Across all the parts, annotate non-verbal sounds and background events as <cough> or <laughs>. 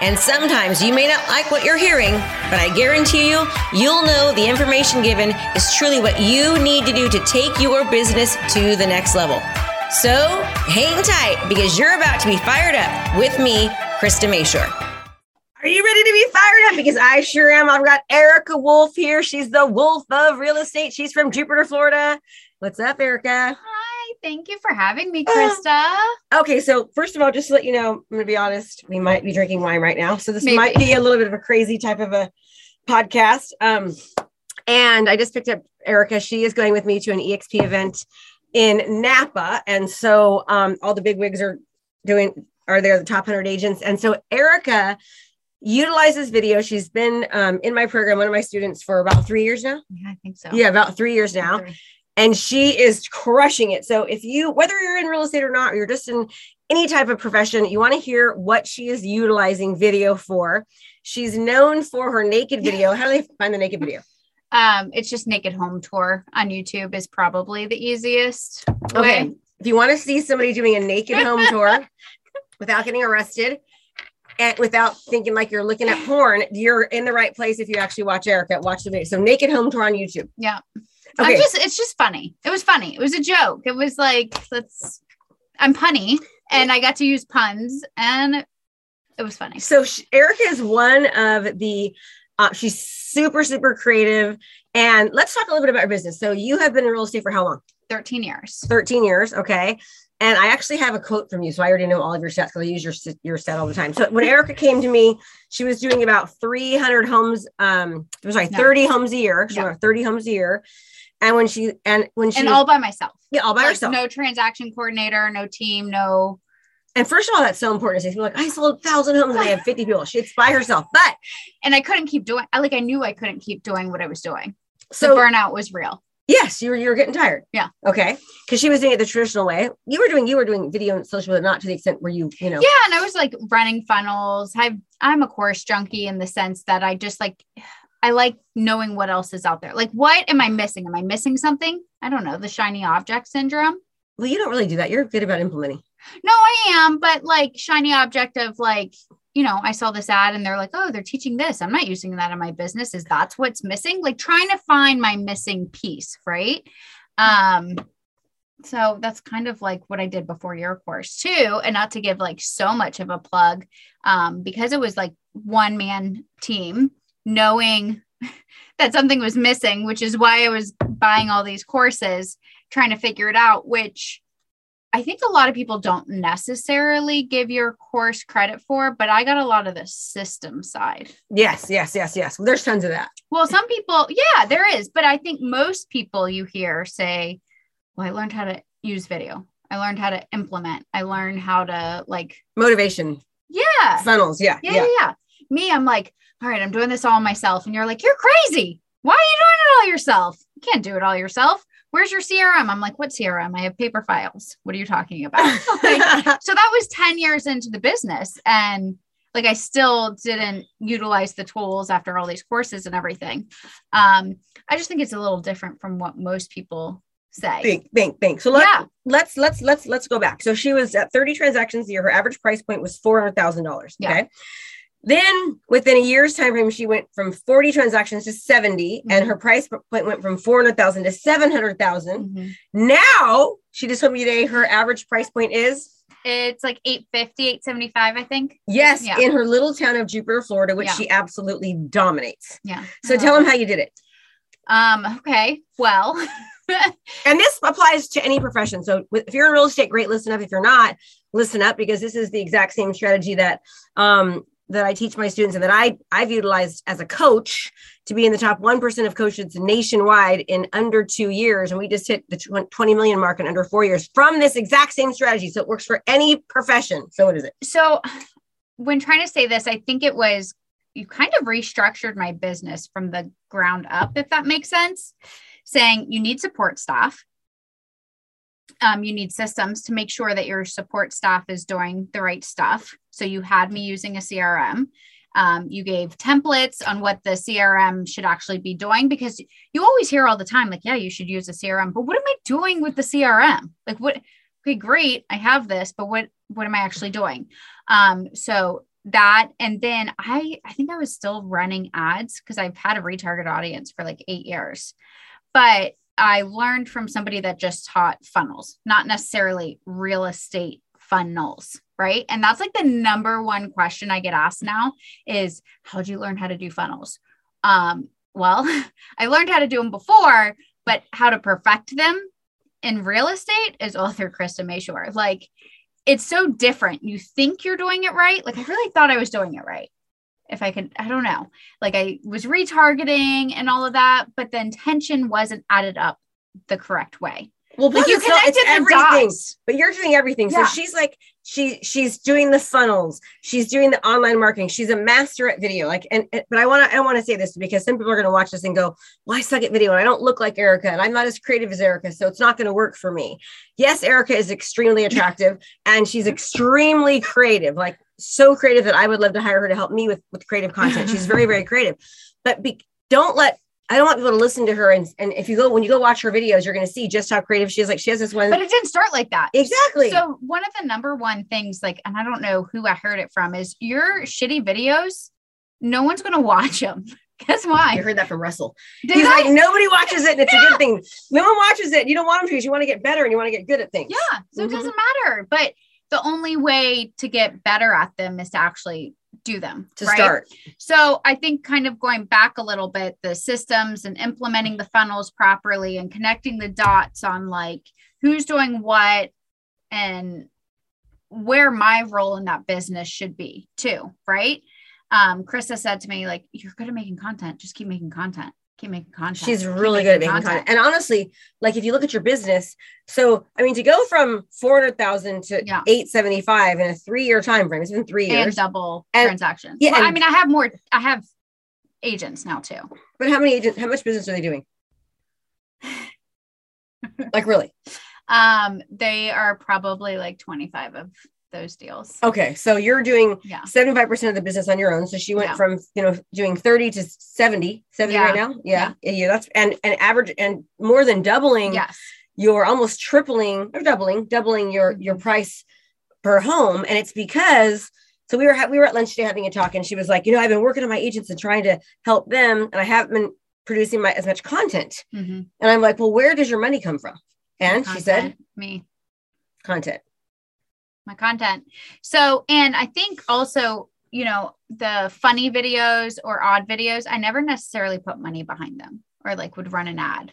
And sometimes you may not like what you're hearing, but I guarantee you, you'll know the information given is truly what you need to do to take your business to the next level. So hang tight because you're about to be fired up with me, Krista Mashore. Are you ready to be fired up? Because I sure am. I've got Erica Wolfe here. She's the wolf of real estate. She's from Jupiter, Florida. What's up, Erica? Thank you for having me, Krista. Okay, so first of all, just to let you know, I'm going to be honest, we might be drinking wine right now. So this Maybe. might be a little bit of a crazy type of a podcast. Um, and I just picked up Erica. She is going with me to an EXP event in Napa. And so um, all the big wigs are doing, are there, the top 100 agents. And so Erica utilizes video. She's been um, in my program, one of my students for about three years now. Yeah, I think so. Yeah, about three years now. And she is crushing it. So if you, whether you're in real estate or not, or you're just in any type of profession, you want to hear what she is utilizing video for. She's known for her naked video. How do they find the naked video? Um, it's just naked home tour on YouTube is probably the easiest. Okay. Way. If you want to see somebody doing a naked home tour <laughs> without getting arrested, and without thinking like you're looking at porn, you're in the right place if you actually watch Erica. Watch the video. So naked home tour on YouTube. Yeah. Okay. I'm just it's just funny. It was funny. It was a joke. It was like let's I'm punny and I got to use puns and it was funny. So she, Erica is one of the uh, she's super super creative and let's talk a little bit about your business. So you have been in real estate for how long? 13 years. 13 years, okay. And I actually have a quote from you. So I already know all of your stats because I use your, your set all the time. So when <laughs> Erica came to me, she was doing about 300 homes. Um, I'm sorry, no. 30 homes a year. She yeah. 30 homes a year. And when she, and when she, and all by myself. Yeah, all by like, herself. No transaction coordinator, no team, no. And first of all, that's so important to say. People like, I sold a thousand homes and I have 50 people. She's by herself. But, and I couldn't keep doing, I like, I knew I couldn't keep doing what I was doing. So the burnout was real. Yes, you were you were getting tired. Yeah. Okay. Because she was doing it the traditional way. You were doing you were doing video and social, but not to the extent where you you know. Yeah, and I was like running funnels. I I'm a course junkie in the sense that I just like I like knowing what else is out there. Like, what am I missing? Am I missing something? I don't know. The shiny object syndrome. Well, you don't really do that. You're good about implementing. No, I am, but like shiny object of like you know, I saw this ad and they're like, oh, they're teaching this. I'm not using that in my business. Is that's what's missing? Like trying to find my missing piece, right? Um, so that's kind of like what I did before your course too. And not to give like so much of a plug, um, because it was like one man team, knowing that something was missing, which is why I was buying all these courses, trying to figure it out, which I think a lot of people don't necessarily give your course credit for, but I got a lot of the system side. Yes, yes, yes, yes. There's tons of that. Well, some people, yeah, there is, but I think most people you hear say, "Well, I learned how to use video. I learned how to implement. I learned how to like motivation." Yeah. Funnels, yeah. Yeah, yeah. yeah. Me, I'm like, "All right, I'm doing this all myself." And you're like, "You're crazy. Why are you doing it all yourself? You can't do it all yourself." where's your CRM? I'm like, what CRM? I have paper files. What are you talking about? <laughs> <laughs> like, so that was 10 years into the business. And like, I still didn't utilize the tools after all these courses and everything. Um, I just think it's a little different from what most people say. Think, think, think. So let's, yeah. let's, let's, let's, let's go back. So she was at 30 transactions a year. Her average price point was $400,000. Okay. Yeah. Then within a year's time frame, she went from 40 transactions to 70, mm-hmm. and her price point went from 400,000 to 700,000. Mm-hmm. Now she just told me today her average price point is it's like 850, 875, I think. Yes, yeah. in her little town of Jupiter, Florida, which yeah. she absolutely dominates. Yeah. So tell them how you did it. Um, okay. Well, <laughs> and this applies to any profession. So if you're in real estate, great, listen up. If you're not, listen up because this is the exact same strategy that um, that I teach my students and that I I've utilized as a coach to be in the top 1% of coaches nationwide in under 2 years and we just hit the 20 million mark in under 4 years from this exact same strategy so it works for any profession so what is it so when trying to say this I think it was you kind of restructured my business from the ground up, if that makes sense. Saying you need support staff. Um, you need systems to make sure that your support staff is doing the right stuff. So you had me using a CRM. Um, you gave templates on what the CRM should actually be doing because you always hear all the time, like, yeah, you should use a CRM, but what am I doing with the CRM? Like, what? Okay, great, I have this, but what what am I actually doing? Um, so that and then I I think I was still running ads because I've had a retarget audience for like eight years, but I learned from somebody that just taught funnels, not necessarily real estate funnels, right? And that's like the number one question I get asked now is how did you learn how to do funnels? Um, well, <laughs> I learned how to do them before, but how to perfect them in real estate is all through Krista Mashore. Like it's so different. You think you're doing it right. Like I really thought I was doing it right. If I could, I don't know. Like I was retargeting and all of that, but the intention wasn't added up the correct way. Well, Like, you it's, not, it's the everything, dots. but you're doing everything. Yeah. So she's like, she she's doing the funnels, she's doing the online marketing, she's a master at video. Like, and, and- but I want to I want to say this because some people are going to watch this and go, "Well, I suck at video and I don't look like Erica and I'm not as creative as Erica, so it's not going to work for me." Yes, Erica is extremely attractive <laughs> and she's extremely creative, like so creative that I would love to hire her to help me with with creative content. She's very very creative, but be, don't let I don't want people to listen to her and and if you go when you go watch her videos, you're going to see just how creative she is. Like she has this one But it didn't start like that. exactly. So one of the number one things, like, and I don't know who I heard it from, is your shitty videos. No one's gonna watch them. <laughs> Guess why? I heard that from Russell. Did He's I? like, nobody watches it, and it's a good <laughs> thing. No one watches it. You don't want them to because you want to get better and you want to get good at things. Yeah. So it Mhm. doesn't matter. But the only way to get better at them is to actually do them. To right? start. So I think kind of going back a little bit, the systems and implementing the funnels properly and connecting the dots on like who's doing what and where my role in that business should be too, right? Um, Krista said to me, like, you're good at making content, just keep making content, keep making content. She's really good at making content. And honestly, like if you look at your business, so I mean, to go from 400,000 to Yeah. 875 in a three year time frame, it's been three years. and double And- transactions. yeah, Well, I mean, I have more, I have agents now too. But how many agents, how much business are they doing? <laughs> like really? Um, they are probably like 25 of those deals. Okay. So you're doing Yeah. 75% of the business on your own. So she went Yeah. from, you know, doing 30 to 70, 70 Yeah. right now. Yeah. yeah. That's and and average and more than doubling Yes. you're almost tripling or doubling, doubling your your price per home. And it's because so we were ha- we were at lunch today having a talk, and she was like, you know, I've been working on my agents and trying to help them, and I haven't been producing my as much content. Mhm. And I'm like, well, where does your money come from? And she said, me, content. My content. So, and I think also, you know, the funny videos or odd videos, I never necessarily put money behind them or like would run an ad.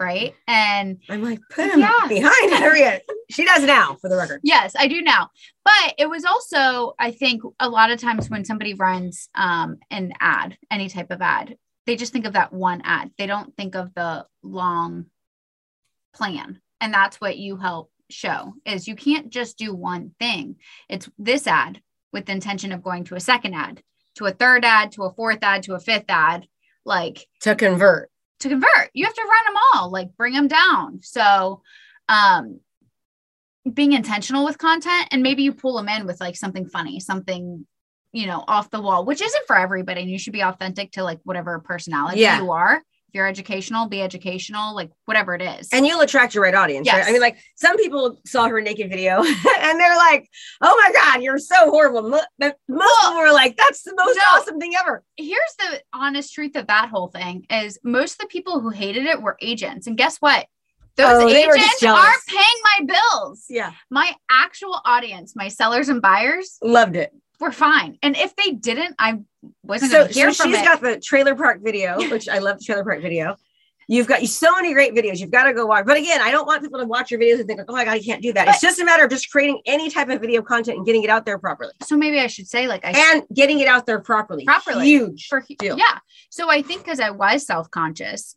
Right. And I'm like, put him Yeah. behind <laughs> Harriet. She does now, for the record. yes, I do now. But it was also, I think, a lot of times when somebody runs um, an ad, any type of ad, they just think of that one ad. They don't think of the long plan. And that's what you help show is you can't just do one thing. It's this ad with the intention of going to a second ad, to a third ad, to a fourth ad, to a fifth ad, like To convert. to convert. You have to run them all, like bring them down. So, um, being intentional with content and maybe you pull them in with like something funny, something, you know, off the wall, which isn't for everybody. And you should be authentic to like whatever personality Yeah. you are. If you're educational, be educational, like whatever it is. And you'll attract your right audience, right? I mean, like some people saw her naked video <laughs> and they're like, "Oh my god, you're so horrible." But Most people were like, "That's the most No. awesome thing ever." here's the honest truth of that whole thing is most of the people who hated it were agents. And guess what? Those Oh, they were just agents aren't paying my bills. Yeah, My actual audience, my sellers and buyers, loved it. Were fine. And if they didn't, I wasn't So, so hear she's from it. got the trailer park video, which I love the trailer park video. You've got so many great videos. You've got to go watch. But again, I don't want people to watch your videos and think, like, "Oh my god, you can't do that." it's just a matter of just creating any type of video content and getting it out there properly, so maybe I should say like I and getting it out there properly. Properly. huge. for deal. yeah. So I think because I was self conscious,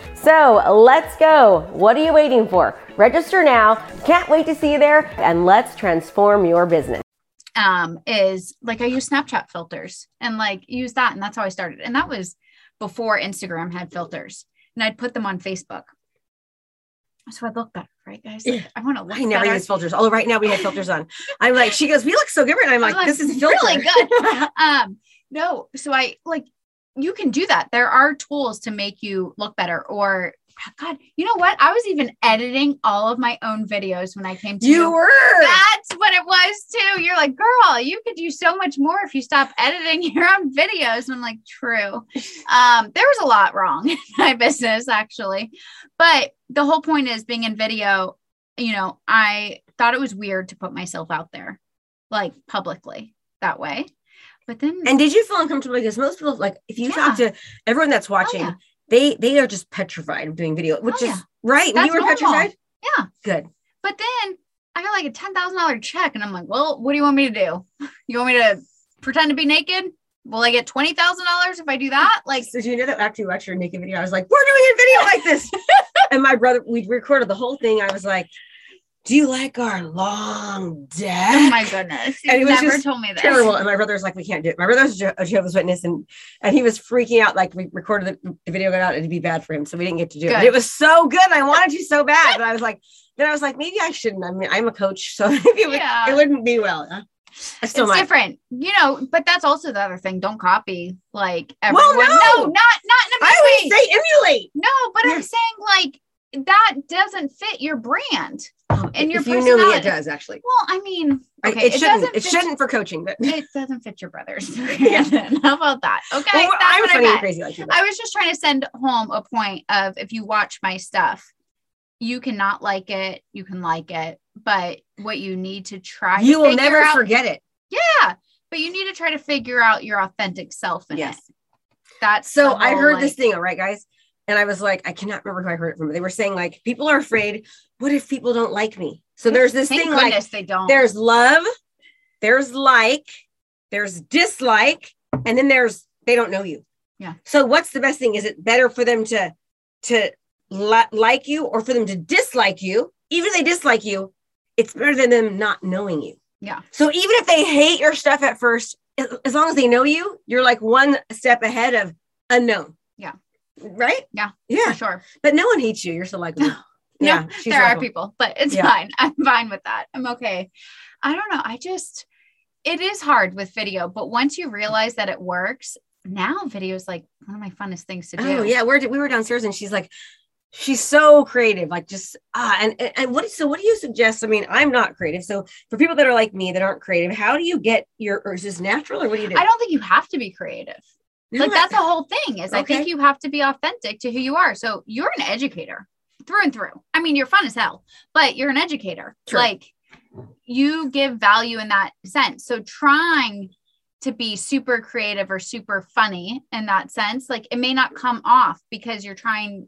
So let's go. What are you waiting for? Register now. Can't wait to see you there and let's transform your business. Um, is like I use Snapchat filters and like use that. And that's how I started. And that was before Instagram had filters. And I'd put them on Facebook. So I look better, right, guys? Like, I want to look I never better. use filters. Although right now we have filters on. I'm like, she goes, we look so good. And I'm like, I'm this is filter. really good. <laughs> um, no, so I like you can do that. There are tools to make you look better. Or God, you know what? I was even editing all of my own videos when I came to you were. That's what it was too. You're like, girl, you could do so much more if you stop editing <laughs> your own videos. And I'm like, true. Um, there was a lot wrong <laughs> in my business actually. But the whole point is being in video, you know, I thought it was weird to put myself out there like publicly that way. But then And did you feel uncomfortable? Because most people, like, if you talk to everyone that's oh, watching, Oh, yeah. they they are just petrified of doing video, which Oh, is right. That's you were normal. petrified. Yeah. Good. But then I got like a ten thousand dollar check, and I'm like, well, what do you want me to do? <laughs> You want me to pretend to be naked? Will I get twenty thousand dollars if I do that? <laughs> Like, So you know that after you watch your naked video, I was like, we're doing a video like this. <laughs> and my brother, we recorded the whole thing. I was like, do you like our long oh deck? oh my goodness, And you was never told me this. terrible. And my brother's like, we can't do it. My brother's a a Jehovah's Witness, and and he was freaking out. Like we recorded the, the video, got out, it'd be bad for him, so we didn't get to do it. But it was so good. I wanted to so bad, but I was like, <laughs> then I was like, maybe I shouldn't. I mean, I'm a coach, so <laughs> maybe Yeah. it wouldn't be well. I still it's might. different, you know. But that's also the other thing. Don't copy like Well, everyone. no. no, not not in a I bad always say emulate. No, but Yeah. I'm saying like that doesn't fit your brand. Um, and your if you knew me, it does actually. Well, I mean, okay, it, shouldn't. doesn't It fit- shouldn't for coaching, but It doesn't fit your brothers. <laughs> Yeah. How about that? Okay, Well, that's I'm what I funny crazy like you. but- I was just trying to send home a point of if you watch my stuff, you cannot like it, you can like it, but what you need to try You to will never out, forget it. Yeah, but you need to try to figure out your authentic self in Yes. it. That's So I heard like- this thing, all right, guys. And I was like, I cannot remember who I heard it from. They were saying, like, people are afraid. What if people don't like me? So there's this Thank thing like they don't. there's love, there's like, there's dislike, and then there's they don't know you. Yeah. So what's the best thing? Is it better for them to to li- like you or for them to dislike you? Even if they dislike you, it's better than them not knowing you. Yeah. So even if they hate your stuff at first, as long as they know you, you're like one step ahead of unknown. Right? Yeah, Yeah. for sure. But no one hates you. You're so likable. <laughs> No, yeah. she's there are people, but it's Yeah. fine. I'm fine with that. I'm okay. I don't know. I just, it is hard with video, but once you realize that it works, now video is like one of my funnest things to do. Oh yeah, we're we were downstairs and she's like, she's so creative, like just ah, and and, and what so what do you suggest? I mean, I'm not creative, so for people that are like me that aren't creative, how do you get your or is this natural or what do you do? I don't think you have to be creative. Like that's the whole thing is I think you have to be authentic to who you are. So you're an educator through and through. I mean, you're fun as hell, but you're an educator. True. Like you give value in that sense. So trying to be super creative or super funny in that sense, like it may not come off because you're trying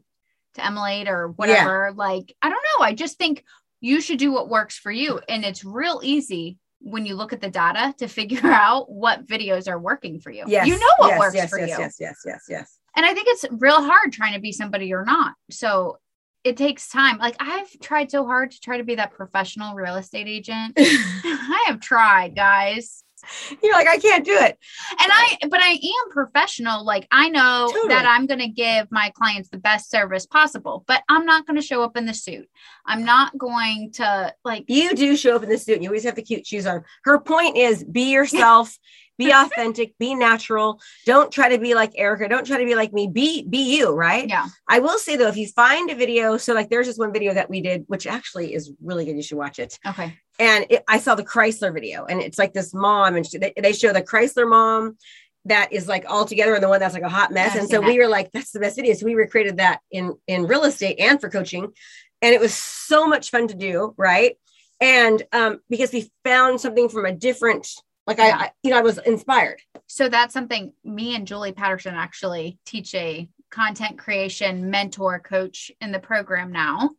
to emulate or whatever. Like, I don't know. I just think you should do what works for you. And it's real easy when you look at the data to <laughs> figure out what videos are working for you. yes, You know what yes, works yes, for yes, you. Yes, yes, yes, yes, And I think it's real hard trying to be somebody you're not. So it takes time. Like I've tried so hard to try to be that professional real estate agent. <laughs> <laughs> I have tried, guys. <laughs> You're like, I can't do it. And I, but I am professional. Like I know Totally. that I'm going to give my clients the best service possible, but I'm not going to show up in the suit. I'm not going to like, You do show up in the suit and you always have the cute shoes on. Her point is be <laughs> yourself, be authentic, be natural. Don't try to be like Erica. Don't try to be like me. Be be you, right? yeah, I will say though, if you find a video, so like there's this one video that we did, which actually is really good. You should watch it. okay. And it, I saw the Chrysler video, and it's like this mom, and she, they, they show the Chrysler mom that is like all together, and the one that's like a hot mess. I've and so seen we were like, that's the best video. So we recreated that in in real estate and for coaching, and it was so much fun to do, right? and um, because we found something from a different, like I, I, you know, I was inspired. So that's something me and Julie Patterson actually teach a content creation mentor coach in the program now.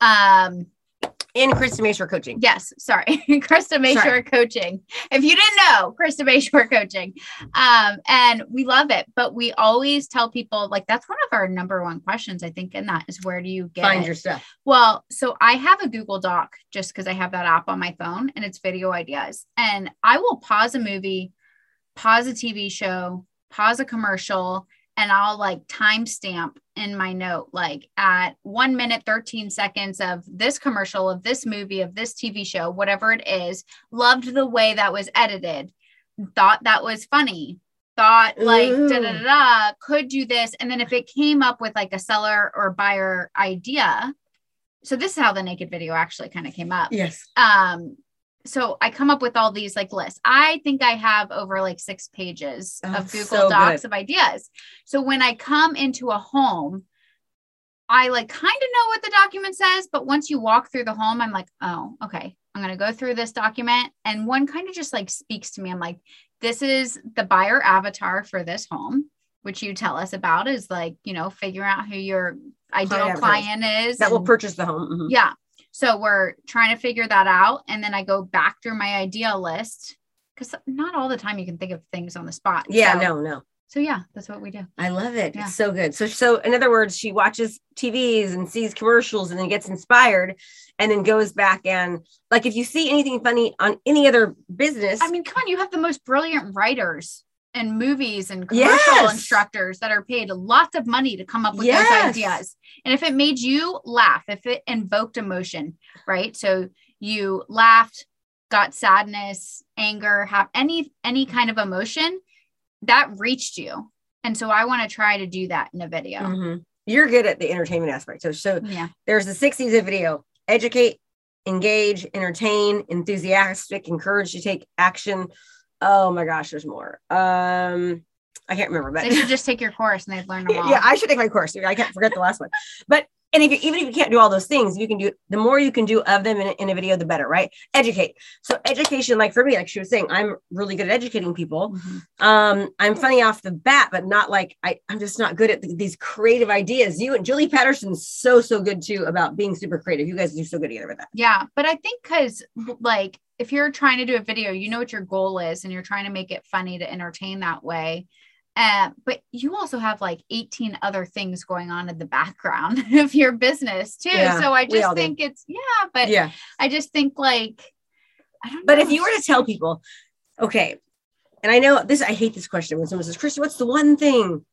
Um, In Kristen Mashore coaching. yes, sorry, <laughs> Krista Mashore Sorry. coaching. If you didn't know, Krista Mashore <laughs> coaching. Um, and we love it, but we always tell people like that's one of our number one questions, I think, in that is where do you get Find it? your stuff. Well, so I have a Google Doc just because I have that app on my phone and it's video ideas. And I will pause a movie, pause a TV show, pause a commercial, and I'll like timestamp in my note, like at one minute, 13 seconds of this commercial, of this movie, of this TV show, whatever it is. Loved the way that was edited, thought that was funny. Thought like da da da da could do this, and then if it came up with like a seller or buyer idea, so this is how the naked video actually kind of came up Yes. um so i come up with all these like lists i think i have over like six pages Oh, of google so docs good. of ideas so when i come into a home i like kind of know what the document says but once you walk through the home i'm like oh okay i'm going to go through this document and one kind of just like speaks to me i'm like this is the buyer avatar for this home which you tell us about is like you know figuring out who your ideal is. client is That will purchase the home. Mhm. yeah. So we're trying to figure that out. And then I go back through my idea list because not all the time you can think of things on the spot. Yeah, So- no, no. So yeah, that's what we do. I love it. Yeah. It's so good. So, so in other words, she watches TVs and sees commercials and then gets inspired and then goes back and like if you see anything funny on any other business, I mean, come on, you have the most brilliant writers and movies and commercial Yes. instructors that are paid lots of money to come up with Yes. those ideas. And if it made you laugh, if it invoked emotion, right? So you laughed, got sadness, anger, have any any kind of emotion that reached you. And so I want to try to do that in a video. Mhm. you're good at the entertainment aspect. So, so Yeah. there's the 60s of video educate, engage, entertain, enthusiastic, encourage to take action. Oh my gosh, there's more. Um, I can't remember, but They should just take your course and they'd learn them <laughs> all. yeah, I should take my course. I can't forget the last one. But and if you, even if you can't do all those things, you can do the more you can do of them in a, in a video, the better, right? Educate. So education, like for me, like she was saying, I'm really good at educating people. Mhm. Um, I'm funny off the bat, but not like I, I'm just not good at th- these creative ideas. You and Julie Patterson's so so good too about being super creative. You guys do so good together with that. Yeah, but I think because like if you're trying to do a video, you know what your goal is, and you're trying to make it funny to entertain that way. Uh, but you also have like 18 other things going on in the background <laughs> of your business too. Yeah, so I just do. think it's yeah, but yeah. I just think like I don't. But know. if you were to tell people, okay, and I know this, I hate this question when someone says, Christy, what's the one thing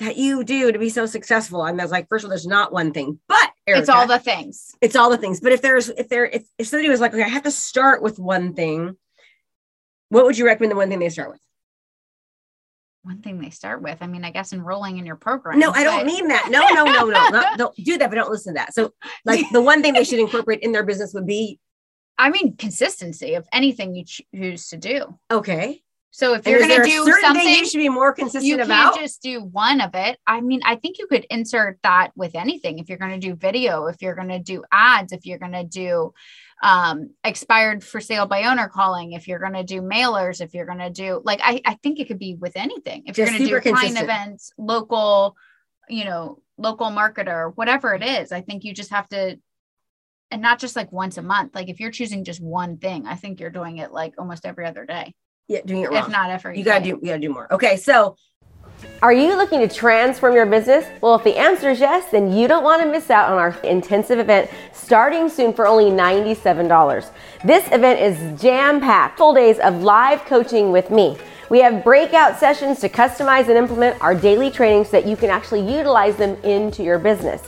that you do to be so successful? And I was like, first of all, there's not one thing, but it's all the things. it's all the things. But if there's, if there, if, if somebody was like, okay, I have to start with one thing, what would you recommend the one thing they start with? One thing they start with. I mean, I guess enrolling in your program. No, I don't mean that. No, no, no, no, no. <laughs> Don't do that, but don't listen to that. So, like, the one thing they should incorporate in their business would be I mean, consistency of anything you choose to do. okay. So if And you're going to do something, thing you should be more consistent you can't about? just do one of it. I mean, I think you could insert that with anything. If you're going to do video, if you're going to do ads, if you're going to do um, expired for sale by owner calling, if you're going to do mailers, if you're going to do like, I, I think it could be with anything. If you're going to do client consistent. events, local, you know, local marketer, whatever it is, I think you just have to. And not just like once a month. Like if you're choosing just one thing, I think you're doing it like almost every other day, yeah, doing it wrong. if not every. you gotta do you gotta do more okay so Are you looking to transform your business? Well, if the answer is yes, then you don't want to miss out on our intensive event starting soon for only $97. This event is jam packed, full days of live coaching with me. We have breakout sessions to customize and implement our daily trainings so that you can actually utilize them into your business.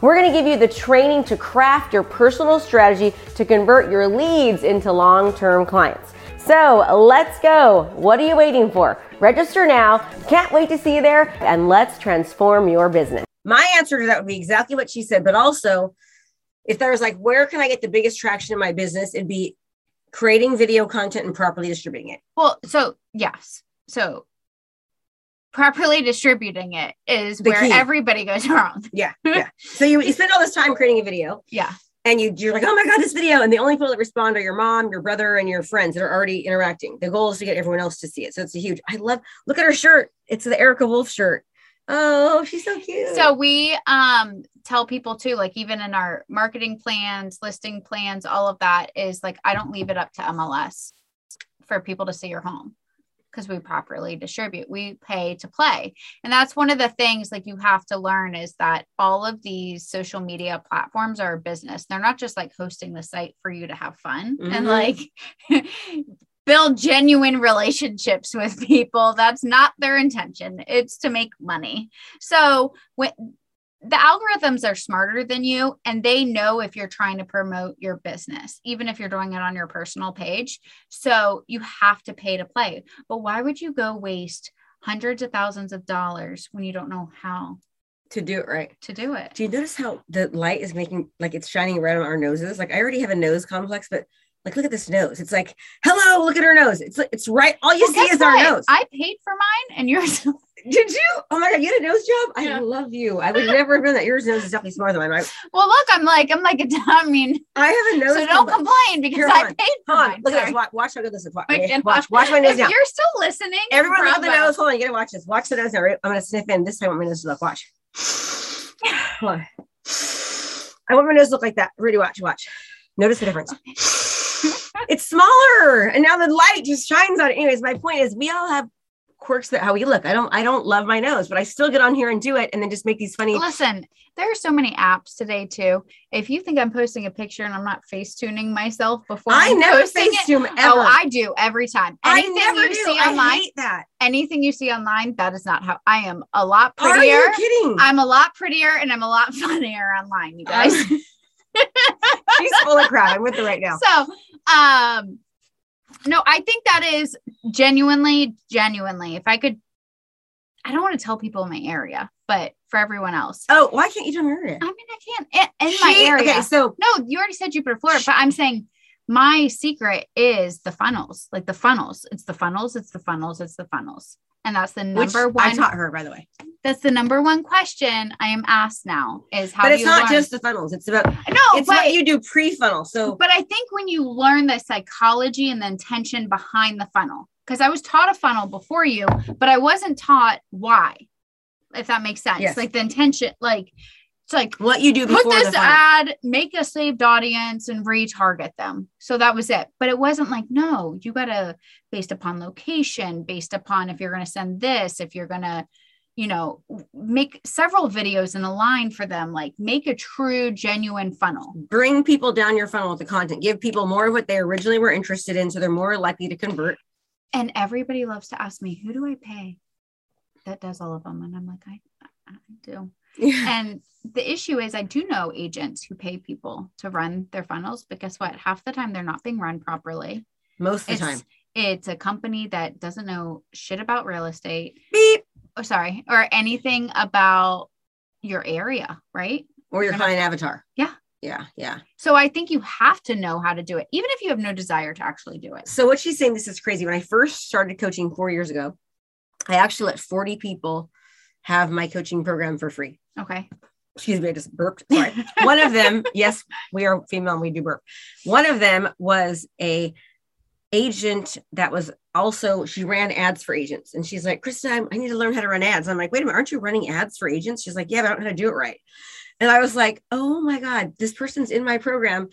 We're going to give you the training to craft your personal strategy to convert your leads into long term clients. So let's go. What are you waiting for? Register now. Can't wait to see you there and let's transform your business. my answer to that would be exactly what she said but also if there was like where can i get the biggest traction in my business it'd be creating video content and properly distributing it Well, so yes. So properly distributing it is The where key. everybody goes <laughs> wrong. yeah yeah so you, you spend all this time creating a video Yeah. And you you're like, oh my god, this video, and the only people that respond are your mom, your brother, and your friends that are already interacting. The goal is to get everyone else to see it. So it's a huge. I love. Look at her shirt. It's the Erica Wolfe shirt. Oh, she's so cute. So we um tell people too, like even in our marketing plans, listing plans, all of that is like I don't leave it up to MLS for people to see your home because we properly distribute. We pay to play. And that's one of the things like you have to learn is that all of these social media platforms are a business. They're not just like hosting the site for you to have fun and Mhm. like <laughs> build genuine relationships with people. That's not their intention. It's to make money. So when the algorithms are smarter than you and they know if you're trying to promote your business, even if you're doing it on your personal page. So you have to pay to play. But why would you go waste hundreds of thousands of dollars when you don't know how to do it right. to do it? Do you notice how the light is making like it's shining right on our noses? Like I already have a nose complex, but like look at this nose. It's like, hello, look at her nose. It's like it's right. All you Well, see is our nose. I paid for mine and yours. <laughs> <laughs> Did you? Oh my god, you had a nose job? I Yeah. love you. I would never have done that. Yours nose is definitely smaller than mine. right? well, look, I'm like, I'm like, <laughs> I mean, I have a nose. so don't complain because I on. paid for Hold mine. look at this. Watch, watch how good this is. Watch, eh, okay, can watch, watch my nose if now. you're still listening, Everyone look the nose. Hold on, you gotta watch this. Watch the nose now. right? I'm gonna sniff in. This time I want my nose to look. Watch. Hold on. I want my nose to look like that. Really watch, watch. Notice the difference. <laughs> it's smaller, and now the light just shines on it. Anyways, my point is, we all have quirks that how we look. I don't, I don't love my nose, but I still get on here and do it, and then just make these funny. Listen, there are so many apps today too. If you think I'm posting a picture and I'm not face tuning myself before I I'm never face tune ever. Oh, I do every time. I Anything never you do. see I online, hate that. anything you see online, that is not how I am. A lot Are prettier. you kidding? I'm a lot prettier and I'm a lot <laughs> funnier online, you guys. <laughs> She's full of crap. I'm with her right now. So, um, no, I think that is genuinely, genuinely. If I could, I don't want to tell people in my area, but for everyone else, Oh, why can't you do your area? I mean, I can't in, in my area. Okay, so No, you already said Jupiter, Florida, but I'm saying my secret is the funnels, like the funnels. It's the funnels. It's the funnels. It's the funnels, and that's the which one. I taught her, by the way. that's the number one question I am asked now is how but it's not learn? just the funnels. It's about no, it's but what you do pre-funnel. So but I think when you learn the psychology and the intention behind the funnel, because I was taught a funnel before you, but I wasn't taught why, if that makes sense. Yes. Like the intention, like it's like what you do before put this the ad, make a saved audience, and retarget them. So that was it. But it wasn't like, no, you got to based upon location, based upon if you're going to send this, if you're going to, you know, make several videos in a line for them, like make a true, genuine funnel. Bring people down your funnel with the content. Give people more of what they originally were interested in, so they're more likely to convert. And everybody loves to ask me, who do I pay that does all of them? And I'm like, I, I do. <laughs> And the issue is, I do know agents who pay people to run their funnels, but guess what? Half the time they're not being run properly. Most of the It's time. it's a company that doesn't know shit about real estate. Beep. Oh, sorry, or anything about your area, right? Or your You're not- client avatar. Yeah. Yeah. Yeah. So I think you have to know how to do it, even if you have no desire to actually do it. So what she's saying, this is crazy. When I first started coaching four years ago, I actually let 40 people have my coaching program for free. Okay. excuse me, I just burped. Sorry. One of them, <laughs> yes, we are female and we do burp. One of them was a agent that was also she ran ads for agents, and she's like, Krista, I, I need to learn how to run ads. I'm like, wait a minute, aren't you running ads for agents? She's like, yeah, but I don't know how to do it right. And I was like, oh my god, this person's in my program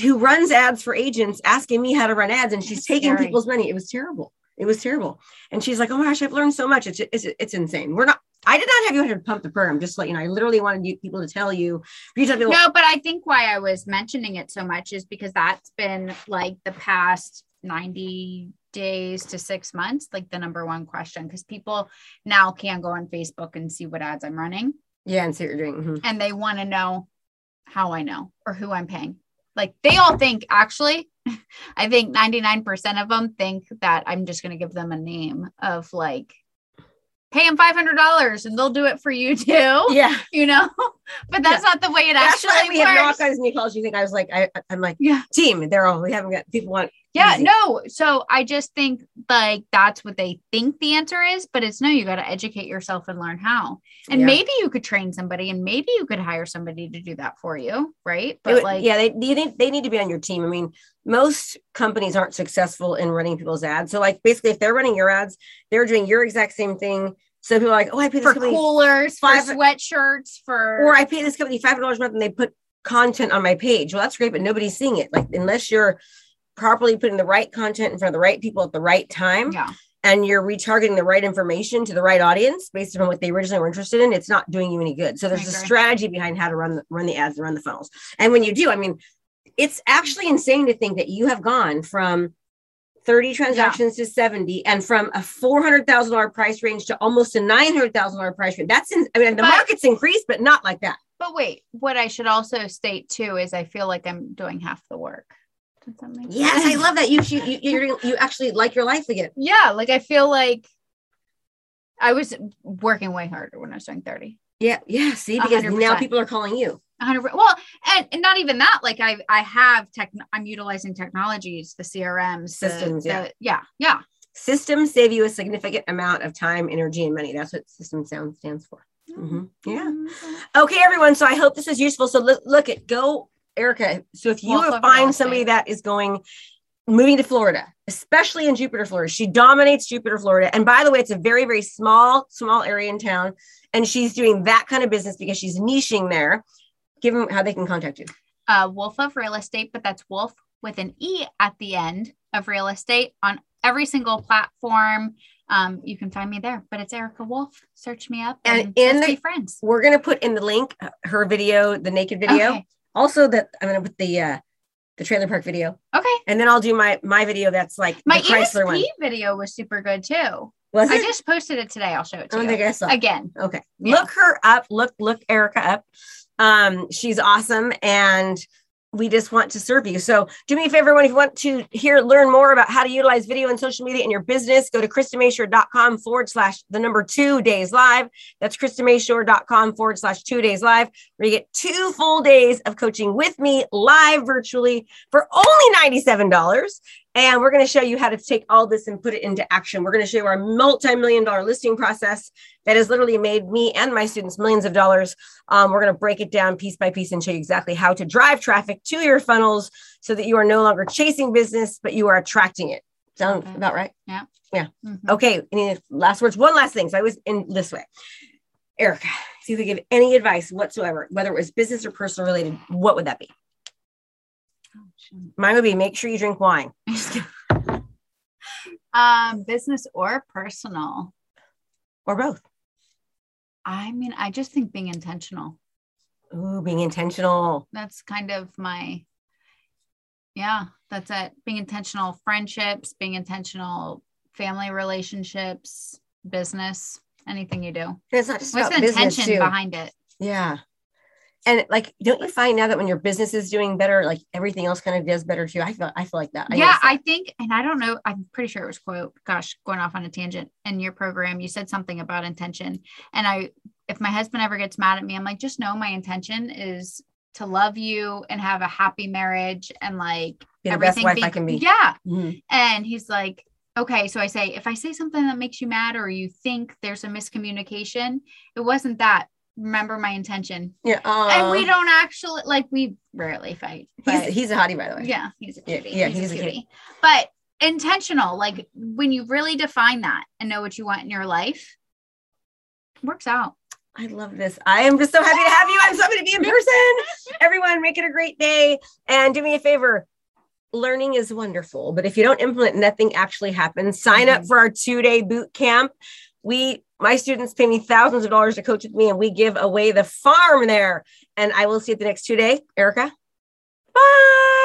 who runs ads for agents asking me how to run ads and she's That's taking scary. people's money. It was terrible. It was terrible. And she's like, oh my gosh, I've learned so much. It's, it's, it's insane. We're not, I did not have you here to pump the program, just let you know. I literally wanted you, people to tell you, you tell people, No, but I think why I was mentioning it so much is because that's been like the past 90 days to six months, like the number one question. Because people now can go on Facebook and see what ads I'm running yeah, and see what you're doing. Mhm. and they want to know how I know or who I'm paying. Like they all think, actually, <laughs> I think 99% of them think that I'm just going to give them a name of like, pay them $500 and they'll do it for you too. Yeah. <laughs> You know, but that's not the way it That's actually we have all works. kinds of new calls. You think I was like, I, I'm like, Yeah. team, they're all, we haven't got people want Yeah, Easy. no. So I just think like that's what they think the answer is, but it's no, you got to educate yourself and learn how. And Yeah. maybe you could train somebody and maybe you could hire somebody to do that for you, right? But would- like yeah, they, they need they need to be on your team. I mean, most companies aren't successful in running people's ads. So, like, basically, if they're running your ads, they're doing your exact same thing. So people are like, oh, I pay this for company, coolers, five- for sweatshirts, for or I pay this company five dollars a month, and they put content on my page. Well, that's great, but nobody's seeing it. Like, unless you're properly putting the right content in front of the right people at the right time, yeah. and you're retargeting the right information to the right audience based upon what they originally were interested in, it's not doing you any good. So there's a strategy behind how to run the, run the ads and run the funnels. And when you do, I mean, it's actually insane to think that you have gone from 30 transactions to 70 and from a $400,000 price range to almost a $900,000 price range. That's in, I mean, the But- market's increased, but not like that. But wait, what I should also state too is I feel like I'm doing half the work. Yes, I love that. You, you, you, <laughs> you're, you actually like your life again. Yeah, like I feel like I was working way harder when I was doing 30. Yeah. Yeah. See, because now 100%. people are calling you. 100 well and, and not even that like i i have tech i'm utilizing technologies the crm the- Systems, the- yeah. yeah yeah Systems save you a significant amount of time, energy, and money. That's what system sound stands for. Mhm. Yeah. Okay, everyone. So I hope this is useful. So look, look at go, Erica. So if you Real find somebody that is going moving to Florida, especially in Jupiter, Florida, she dominates Jupiter, Florida. And by the way, it's a very, very small, small area in town. And she's doing that kind of business because she's niching there. Give them how they can contact you. uh wolf of real estate but that's wolf with an e at the end of real estate on every single platform um you can find me there but it's erica wolfe search me up And and, in the- be friends We're gonna put in the link uh, her video, the naked video. okay Also, that I'm gonna put the uh the trailer park video, okay and then I'll do my my video. That's like my the Chrysler ESP one. video was super good too Was i it? just posted it today i'll show it to don't you think I saw. again Okay. Yeah. Look her up. Look, look Erica up. Um, she's awesome. And we just want to serve you. So do me a favor, everyone, if you want to hear, learn more about how to utilize video and social media in your business, go to KristaMashore.com forward slash the number two days live. That's KristaMashore.com forward slash two days live, where you get two full days of coaching with me live virtually for only $97. And we're going to show you how to take all this and put it into action. We're going to show you our multi-million dollar listing process that has literally made me and my students millions of dollars. Um, we're going to break it down piece by piece and show you exactly how to drive traffic to your funnels so that you are no longer chasing business, but you are attracting it. Sound Okay. about right? Mhm. Okay. Any last words? One last thing. So I was in this way. Erica, if you could give any advice whatsoever, whether it was business or personal related, what would that be? Mine would be make sure you drink wine. <laughs> um business or personal Or both. i mean i just think being intentional Ooh, being intentional. that's kind of my yeah that's it being intentional friendships being intentional family relationships business anything you do it's not just what's the intention too. behind it Yeah. And like, don't you find now that when your business is doing better, like everything else kind of does better too? I feel I feel like that. yeah i think and i don't know i'm pretty sure it was quote gosh going off on a tangent in your program you said something about intention and i if my husband ever gets mad at me i'm like just know my intention is to love you and have a happy marriage and like be the best everything wife be- I can be. yeah Mhm. And he's like, okay. So I say, if I say something that makes you mad or you think there's a miscommunication, it wasn't that. Remember my intention. Yeah. and we don't actually like we rarely fight. But He's, he's a hottie, by the way. yeah, he's a Yeah, cutie. yeah, he's, he's a cutie. cutie. But intentional, like when you really define that and know what you want in your life, it works out. I love this. I am just so happy to have you. I'm so happy to be in person. <laughs> Everyone, make it a great day. And do me a favor. Learning is wonderful, but if you don't implement, nothing actually happens. Sign up Mhm. for our two-day boot camp. We, my students pay me thousands of dollars to coach with me, and we give away the farm there. And I will see you at the next two day, Erica. Bye.